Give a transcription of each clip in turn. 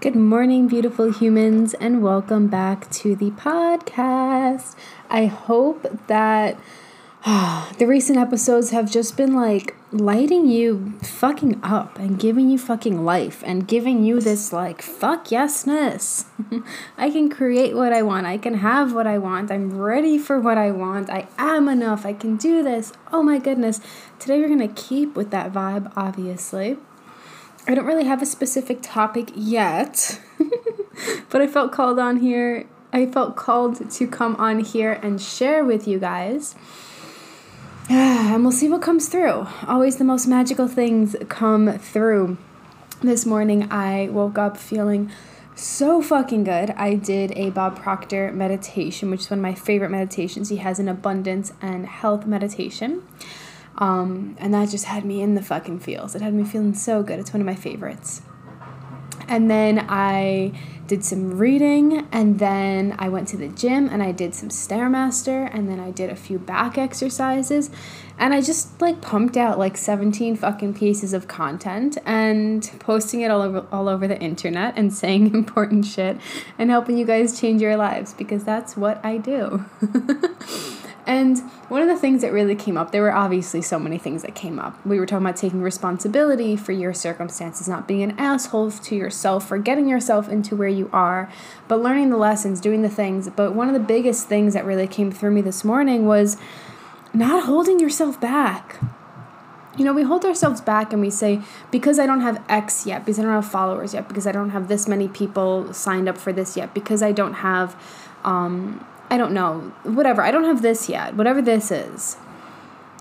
Good morning, beautiful humans, and welcome back to the podcast. I hope that uh, the recent episodes have just been like lighting you fucking up and giving you fucking life and giving you this like fuck yesness. I can create what I want. I can have what I want. I'm ready for what I want. I am enough. I can do this. Oh my goodness. Today we're going to keep with that vibe, obviously. I don't really have a specific topic yet, but I felt called on here. I felt called to come on here and share with you guys. And we'll see what comes through. Always the most magical things come through. This morning I woke up feeling so fucking good. I did a Bob Proctor meditation, which is one of my favorite meditations. He has an abundance and health meditation. Um, and that just had me in the fucking feels. It had me feeling so good. It's one of my favorites. And then I did some reading, and then I went to the gym and I did some Stairmaster, and then I did a few back exercises, and I just like pumped out like 17 fucking pieces of content and posting it all over all over the internet and saying important shit and helping you guys change your lives because that's what I do. And one of the things that really came up, there were obviously so many things that came up. We were talking about taking responsibility for your circumstances, not being an asshole to yourself, for getting yourself into where you are, but learning the lessons, doing the things. But one of the biggest things that really came through me this morning was not holding yourself back. You know, we hold ourselves back and we say, because I don't have X yet, because I don't have followers yet, because I don't have this many people signed up for this yet, because I don't have um, I don't know, whatever, I don't have this yet, whatever this is,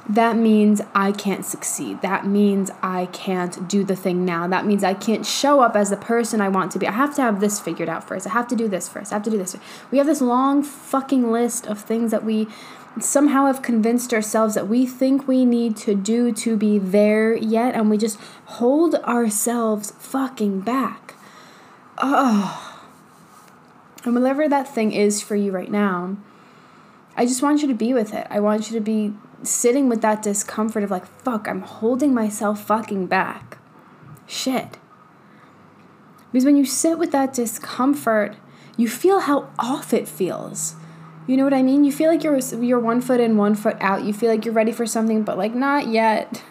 that means I can't succeed. That means I can't do the thing now. That means I can't show up as the person I want to be. I have to have this figured out first. I have to do this first. I have to do this. We have this long fucking list of things that we somehow have convinced ourselves that we think we need to do to be there yet, and we just hold ourselves fucking back. Oh and whatever that thing is for you right now, I just want you to be with it. I want you to be sitting with that discomfort of like, fuck, I'm holding myself fucking back. Shit. Because when you sit with that discomfort, you feel how off it feels. You know what I mean? You feel like you're you're one foot in, one foot out. You feel like you're ready for something, but like not yet.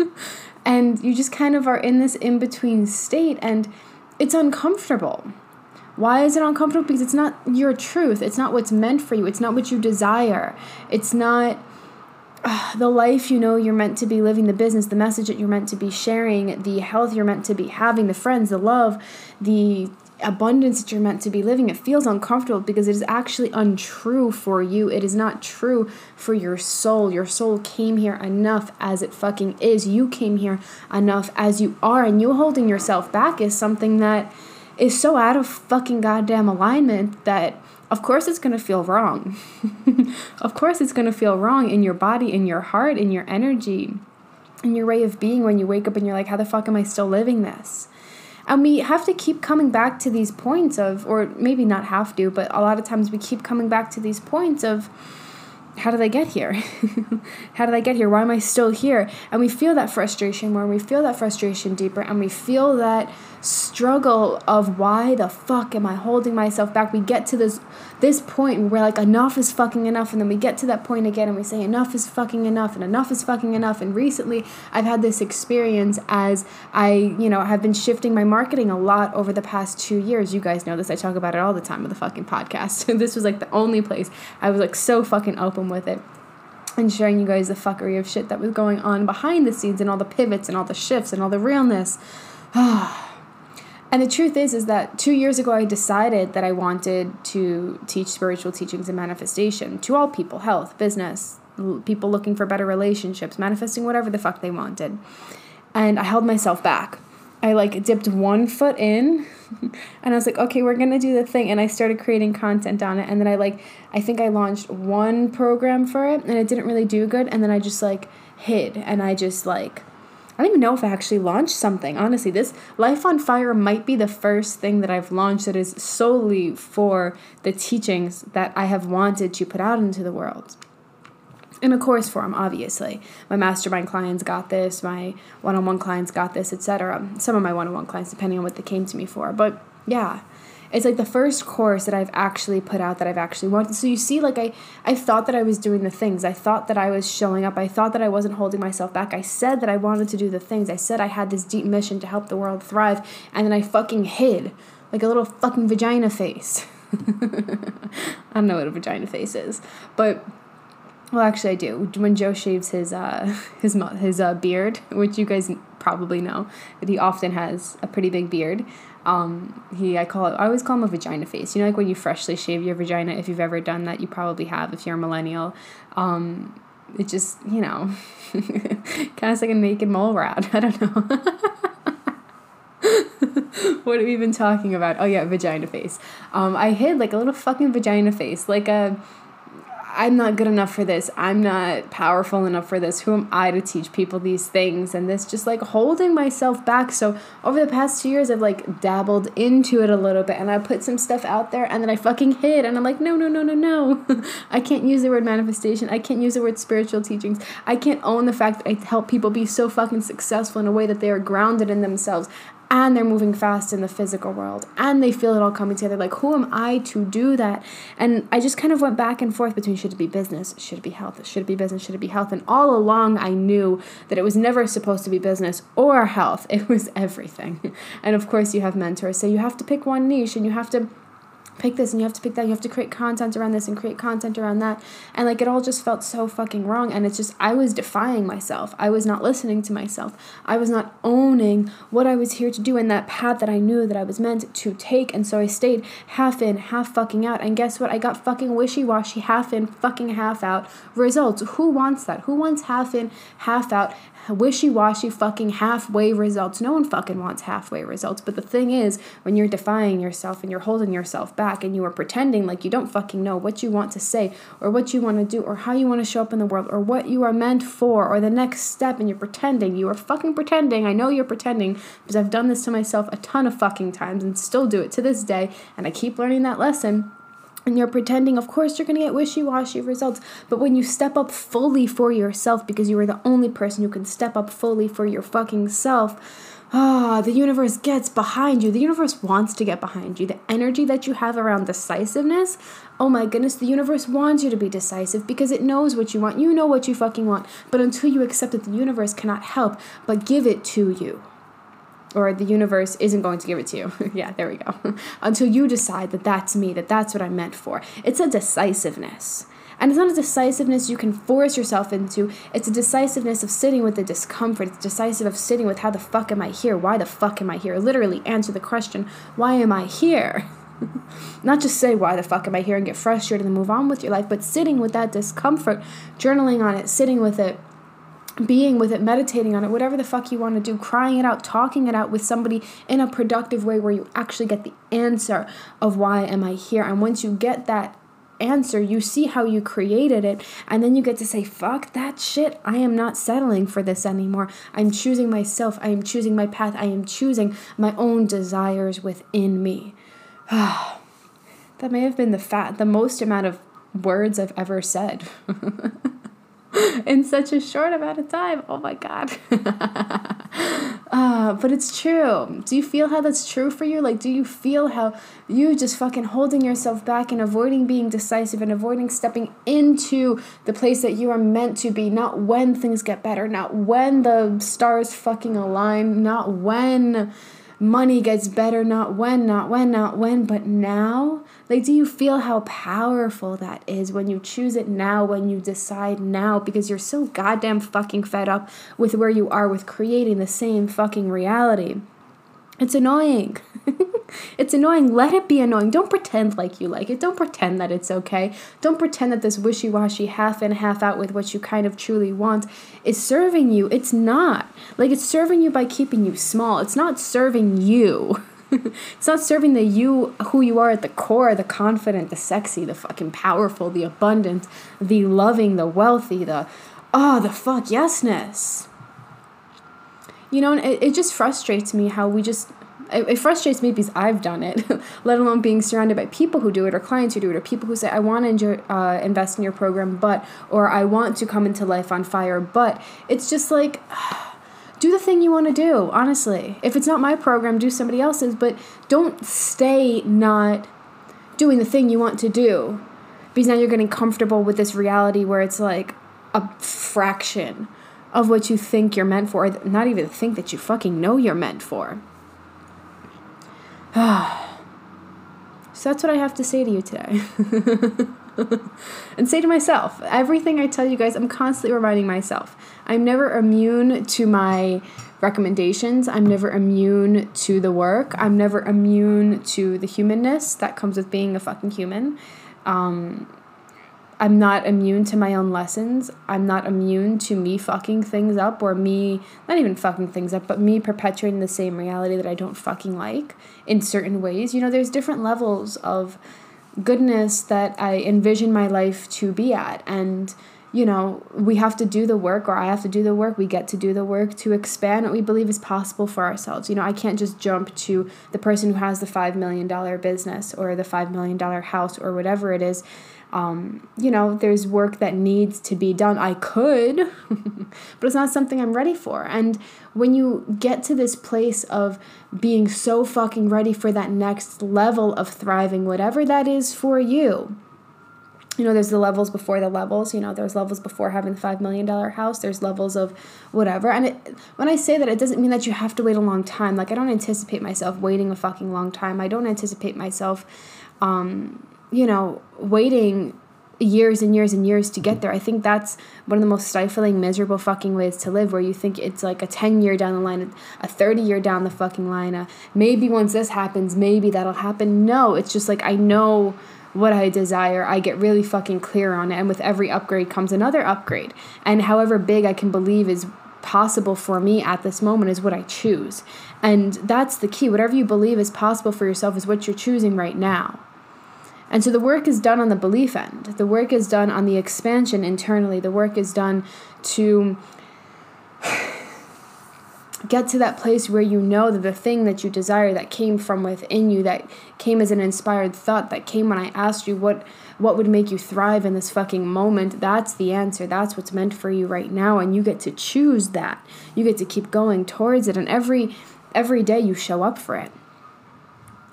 and you just kind of are in this in between state, and it's uncomfortable. Why is it uncomfortable? Because it's not your truth. It's not what's meant for you. It's not what you desire. It's not uh, the life you know you're meant to be living, the business, the message that you're meant to be sharing, the health you're meant to be having, the friends, the love, the abundance that you're meant to be living. It feels uncomfortable because it is actually untrue for you. It is not true for your soul. Your soul came here enough as it fucking is. You came here enough as you are, and you holding yourself back is something that is so out of fucking goddamn alignment that of course it's going to feel wrong. of course it's going to feel wrong in your body, in your heart, in your energy, in your way of being when you wake up and you're like, how the fuck am I still living this? And we have to keep coming back to these points of, or maybe not have to, but a lot of times we keep coming back to these points of, how did I get here? how did I get here? Why am I still here? And we feel that frustration more, we feel that frustration deeper, and we feel that struggle of why the fuck am I holding myself back? We get to this this point where we're like enough is fucking enough and then we get to that point again and we say enough is fucking enough and enough is fucking enough and recently I've had this experience as I, you know, have been shifting my marketing a lot over the past 2 years. You guys know this. I talk about it all the time with the fucking podcast. this was like the only place I was like so fucking open with it and sharing you guys the fuckery of shit that was going on behind the scenes and all the pivots and all the shifts and all the realness. Ah. And the truth is, is that two years ago I decided that I wanted to teach spiritual teachings and manifestation to all people, health, business, people looking for better relationships, manifesting whatever the fuck they wanted. and I held myself back. I like dipped one foot in and I was like, okay, we're gonna do the thing. And I started creating content on it. And then I like, I think I launched one program for it and it didn't really do good. And then I just like hid and I just like, I don't even know if I actually launched something. Honestly, this Life on Fire might be the first thing that I've launched that is solely for the teachings that I have wanted to put out into the world. In a course form obviously. My mastermind clients got this my one-on-one clients got this etc some of my one-on-one clients depending on what they came to me for. But yeah it's like the first course that i've actually put out that i've actually wanted so you see like i i thought that i was doing the things. I thought that i was showing up. I thought that i wasn't holding myself back. I said that i wanted to do the things. I said i had this deep mission to help the world thrive and then i fucking hid like a little fucking vagina face. I don't know what a vagina face is but well, actually, I do. When Joe shaves his uh, his his uh, beard, which you guys probably know, that he often has a pretty big beard. Um, he I call it. I always call him a vagina face. You know, like when you freshly shave your vagina. If you've ever done that, you probably have. If you're a millennial, um, it just you know, kind of like a naked mole rat. I don't know. what have we been talking about? Oh yeah, vagina face. Um, I hid like a little fucking vagina face, like a I'm not good enough for this. I'm not powerful enough for this. Who am I to teach people these things? And this just like holding myself back. So over the past two years, I've like dabbled into it a little bit and I put some stuff out there and then I fucking hid. And I'm like, no, no, no, no, no. I can't use the word manifestation. I can't use the word spiritual teachings. I can't own the fact that I help people be so fucking successful in a way that they are grounded in themselves and they're moving fast in the physical world and they feel it all coming together. Like who am i to do that? And i just kind of went back and forth between should it be business should it be health should it be business should it be health? And all along i knew that it was never supposed to be business or health. It was everything. And of course you have mentors. So you have to pick one niche and you have to pick this and you have to pick that. You have to create content around this and create content around that. And like it all just felt so fucking wrong. And it's just i was defying myself. I was not listening to myself. I was not owning what i was here to do in that path that i knew that i was meant to take. And so i stayed half in half fucking out. And guess what? I got fucking wishy-washy half in fucking half out results. Who wants that? Who wants half in half out wishy washy fucking halfway results. No one fucking wants halfway results. But the thing is, when you're defying yourself and you're holding yourself back and you are pretending like you don't fucking know what you want to say or what you want to do or how you want to show up in the world or what you are meant for or the next step and you're pretending, you are fucking pretending. I know you're pretending because I've done this to myself a ton of fucking times and still do it to this day. And I keep learning that lesson and you're pretending, of course, you're going to get wishy washy results. But when you step up fully for yourself, because you are the only person who can step up fully for your fucking self, ah, oh, the universe gets behind you. The universe wants to get behind you. The energy that you have around decisiveness, oh my goodness, the universe wants you to be decisive because it knows what you want. You know what you fucking want. But until you accept it, the universe cannot help but give it to you or the universe isn't going to give it to you. yeah, there we go. Until you decide that that's me, that that's what I'm meant for. It's a decisiveness. And it's not a decisiveness you can force yourself into. It's a decisiveness of sitting with the discomfort. It's decisive of sitting with how the fuck am I here? Why the fuck am I here? Literally answer the question, why am I here? not just say why the fuck am I here and get frustrated and move on with your life, but sitting with that discomfort, journaling on it, sitting with it, being with it, meditating on it, whatever the fuck you want to do, crying it out, talking it out with somebody in a productive way where you actually get the answer of why am I here. And once you get that answer, you see how you created it, and then you get to say, fuck that shit. I am not settling for this anymore. I'm choosing myself. I am choosing my path. I am choosing my own desires within me. that may have been the fat the most amount of words I've ever said. in such a short amount of time. Oh my God. uh, but it's true. Do you feel how that's true for you? Like, do you feel how you just fucking holding yourself back and avoiding being decisive and avoiding stepping into the place that you are meant to be? Not when things get better, not when the stars fucking align, not when money gets better, not when, not when, not when, but now? Like, do you feel how powerful that is when you choose it now, when you decide now, because you're so goddamn fucking fed up with where you are with creating the same fucking reality? It's annoying. it's annoying. Let it be annoying. Don't pretend like you like it. Don't pretend that it's okay. Don't pretend that this wishy washy half in, half out with what you kind of truly want is serving you. It's not. Like, it's serving you by keeping you small. It's not serving you. it's not serving the you who you are at the core the confident, the sexy, the fucking powerful, the abundant, the loving, the wealthy, the oh, the fuck yesness. You know, and it, it just frustrates me how we just it, it frustrates me because I've done it, let alone being surrounded by people who do it or clients who do it or people who say, I want to enjoy, uh, invest in your program, but, or I want to come into life on fire, but it's just like, do the thing you want to do, honestly. If it's not my program, do somebody else's, but don't stay not doing the thing you want to do because now you're getting comfortable with this reality where it's like a fraction of what you think you're meant for, not even think that you fucking know you're meant for. so that's what I have to say to you today. and say to myself, everything I tell you guys, I'm constantly reminding myself. I'm never immune to my recommendations. I'm never immune to the work. I'm never immune to the humanness that comes with being a fucking human. Um, I'm not immune to my own lessons. I'm not immune to me fucking things up or me, not even fucking things up, but me perpetuating the same reality that I don't fucking like in certain ways. You know, there's different levels of goodness that I envision my life to be at. And, you know, we have to do the work, or I have to do the work. We get to do the work to expand what we believe is possible for ourselves. You know, I can't just jump to the person who has the $5 million business or the $5 million house or whatever it is um, you know, there's work that needs to be done. I could, but it's not something I'm ready for. And when you get to this place of being so fucking ready for that next level of thriving, whatever that is for you, you know, there's the levels before the levels. You know, there's levels before having the $5 million house. There's levels of whatever. And it, when I say that, it doesn't mean that you have to wait a long time. Like, I don't anticipate myself waiting a fucking long time. I don't anticipate myself, um, you know, waiting years and years and years to get there. I think that's one of the most stifling, miserable fucking ways to live where you think it's like a 10 year down the line, a 30 year down the fucking line. A, maybe once this happens, maybe that'll happen. No, it's just like I know what I desire. I get really fucking clear on it. And with every upgrade comes another upgrade. And however big I can believe is possible for me at this moment is what I choose. And that's the key. Whatever you believe is possible for yourself is what you're choosing right now. And so the work is done on the belief end. The work is done on the expansion internally. The work is done to get to that place where you know that the thing that you desire that came from within you that came as an inspired thought that came when I asked you what what would make you thrive in this fucking moment that's the answer that's what's meant for you right now and you get to choose that you get to keep going towards it and every every day you show up for it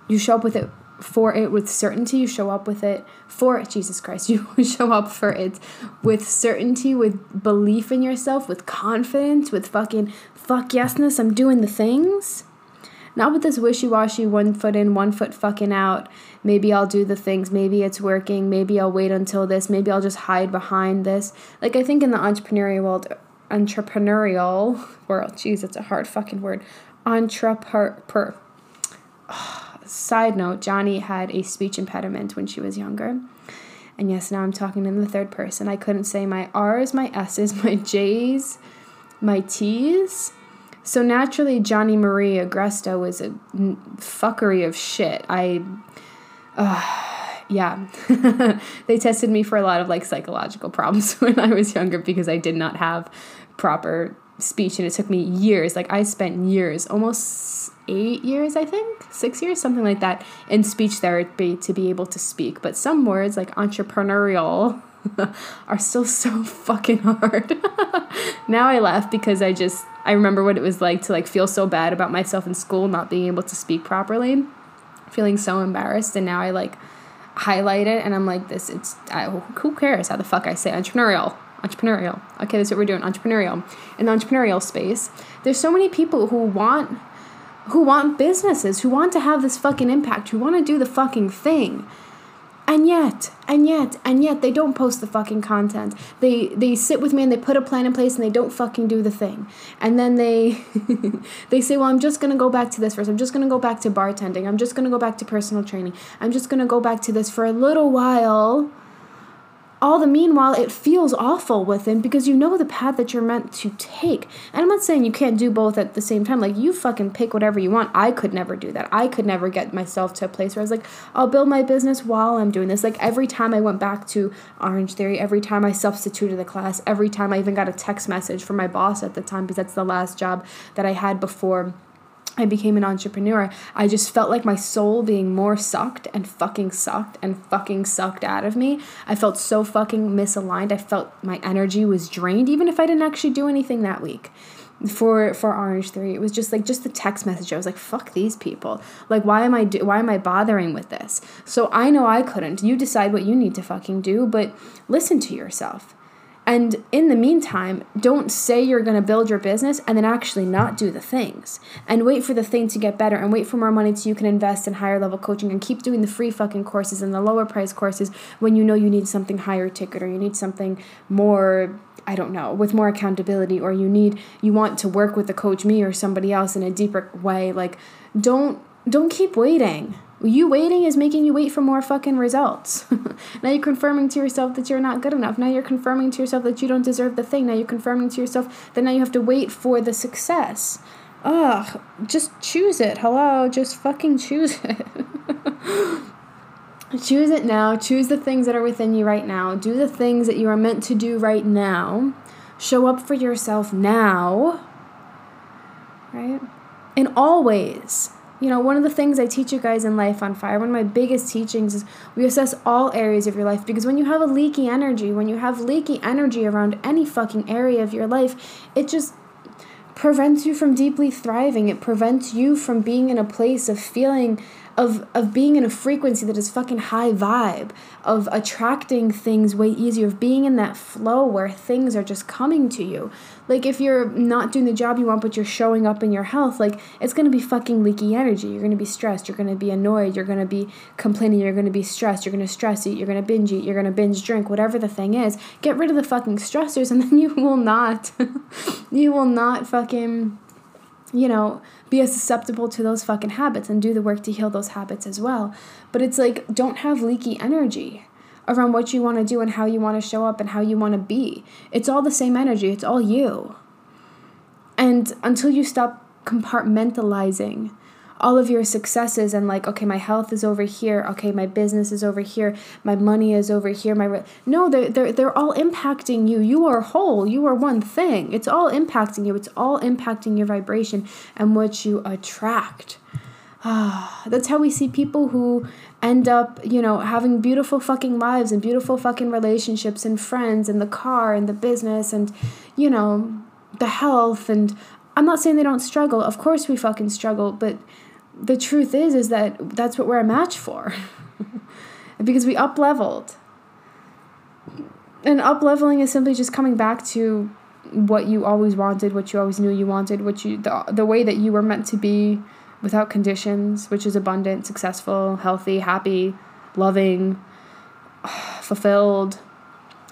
you show up with it for it with certainty. You show up with it for Jesus Christ. You show up for it with certainty, with belief in yourself, with confidence, with fucking fuck yesness. I'm doing the things. Not with this wishy washy one foot in, one foot fucking out. Maybe I'll do the things. Maybe it's working. Maybe I'll wait until this. Maybe I'll just hide behind this. Like I think in the entrepreneurial world, entrepreneurial world, jeez, it's a hard fucking word. Entrepreneur. Oh, Side note Johnny had a speech impediment when she was younger. And yes, now I'm talking in the third person. I couldn't say my R's, my S's, my J's, my T's. So naturally, Johnny Marie Agresta was a fuckery of shit. I, uh, yeah. they tested me for a lot of like psychological problems when I was younger because I did not have proper speech and it took me years. Like I spent years, almost eight years, I think, six years, something like that, in speech therapy to be able to speak. But some words like entrepreneurial are still so fucking hard. now I laugh because I just I remember what it was like to like feel so bad about myself in school not being able to speak properly, feeling so embarrassed, and now I like highlight it and I'm like this it's I, who cares how the fuck I say entrepreneurial entrepreneurial okay that's what we're doing entrepreneurial in the entrepreneurial space there's so many people who want who want businesses, who want to have this fucking impact, who want to do the fucking thing. And yet, and yet, and yet they don't post the fucking content. They they sit with me and they put a plan in place and they don't fucking do the thing. And then they they say, "Well, I'm just going to go back to this first. I'm just going to go back to bartending. I'm just going to go back to personal training. I'm just going to go back to this for a little while." All the meanwhile it feels awful within because you know the path that you're meant to take. And i'm not saying you can't do both at the same time. Like you fucking pick whatever you want. I could never do that. I could never get myself to a place where i was like i'll build my business while i'm doing this. Like every time i went back to Orangetheory every time i substituted a class every time i even got a text message from my boss at the time because that's the last job that i had before I became an entrepreneur, I just felt like my soul being more sucked and fucking sucked and fucking sucked out of me. I felt so fucking misaligned. I felt my energy was drained, even if I didn't actually do anything that week for for Orangetheory it was just like just the text message i was like fuck these people like why am i do, why am i bothering with this so i know i couldn't you decide what you need to fucking do but listen to yourself and in the meantime, don't say you're going to build your business and then actually not do the things. And wait for the thing to get better and wait for more money so you can invest in higher level coaching and keep doing the free fucking courses and the lower price courses when you know you need something higher ticket or you need something more I don't know, with more accountability or you need you want to work with a coach me or somebody else in a deeper way. Like don't don't keep waiting you waiting is making you wait for more fucking results. now you're confirming to yourself that you're not good enough. Now you're confirming to yourself that you don't deserve the thing. Now you're confirming to yourself that now you have to wait for the success. Ugh, just choose it. Hello, just fucking choose it. choose it now. Choose the things that are within you right now. Do the things that you are meant to do right now. Show up for yourself now. Right? In all ways you know, one of the things I teach you guys in Life on Fire, one of my biggest teachings is we assess all areas of your life because when you have a leaky energy, when you have leaky energy around any fucking area of your life, it just prevents you from deeply thriving. It prevents you from being in a place of feeling of of being in a frequency that is fucking high vibe, of attracting things way easier, of being in that flow where things are just coming to you. Like if you're not doing the job you want but you're showing up in your health, like it's going to be fucking leaky energy. You're going to be stressed, you're going to be annoyed, you're going to be complaining, you're going to be stressed, you're going to stress eat, you're going to binge eat, you're going to binge drink, whatever the thing is. Get rid of the fucking stressors and then you will not you will not fucking you know, be as susceptible to those fucking habits and do the work to heal those habits as well. But it's like, don't have leaky energy around what you want to do and how you want to show up and how you want to be. It's all the same energy, it's all you. And until you stop compartmentalizing all of your successes and like okay my health is over here. Okay my business is over here. My money is over here. My re-. no they're, they're they're all impacting you. You are whole. You are one thing. It's all impacting you. It's all impacting your vibration and what you attract. Ah that's how we see people who end up you know having beautiful fucking lives and beautiful fucking relationships and friends and the car and the business and you know the health and I'm not saying they don't struggle. Of course we fucking struggle, but the truth is is that that's what we're a match for because we up leveled and up leveling is simply just coming back to what you always wanted what you always knew you wanted what you the, the way that you were meant to be without conditions which is abundant successful healthy happy loving fulfilled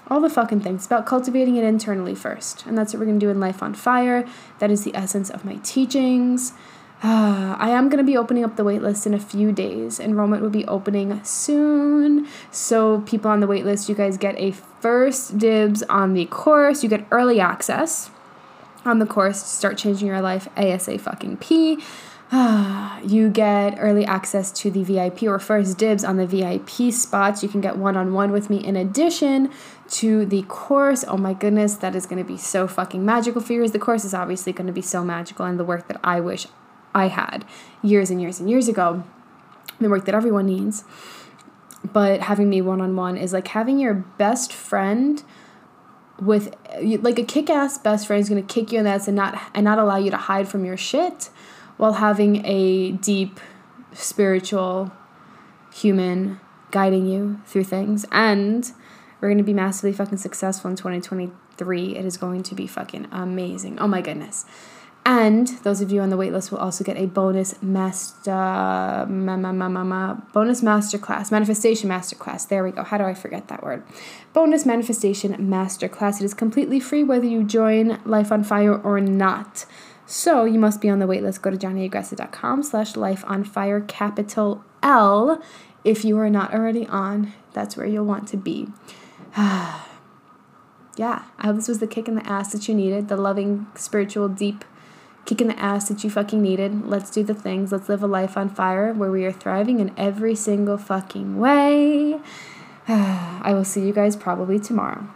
all the fucking things. It's about cultivating it internally first. And that's what we're going to do in Life on Fire. That is the essence of my teachings. I am going to be opening up the waitlist in a few days. Enrollment will be opening soon. So, people on the waitlist, you guys get a first dibs on the course. You get early access on the course to start changing your life ASA fucking P. you get early access to the VIP or first dibs on the VIP spots. You can get one on one with me in addition to the course. Oh my goodness, that is going to be so fucking magical for you. The course is obviously going to be so magical, and the work that I wish I had years and years and years ago, the work that everyone needs. But having me one on one is like having your best friend with like a kick-ass best friend is going to kick you in the ass and not and not allow you to hide from your shit while having a deep spiritual human guiding you through things. And we're going to be massively fucking successful in 2023 it is going to be fucking amazing. Oh my goodness And those of you on the waitlist will also get a bonus master ma, ma, ma, ma, ma, bonus master class, manifestation master class. There we go. How do I forget that word? Bonus manifestation master class. It is completely free whether you join Life on Fire or not. So you must be on the waitlist. Go to johnnyaggressive.com slash life on fire capital L. If you are not already on, that's where you'll want to be. yeah, I hope this was the kick in the ass that you needed, the loving, spiritual, deep kicking the ass that you fucking needed. Let's do the things. Let's live a life on fire where we are thriving in every single fucking way. I will see you guys probably tomorrow.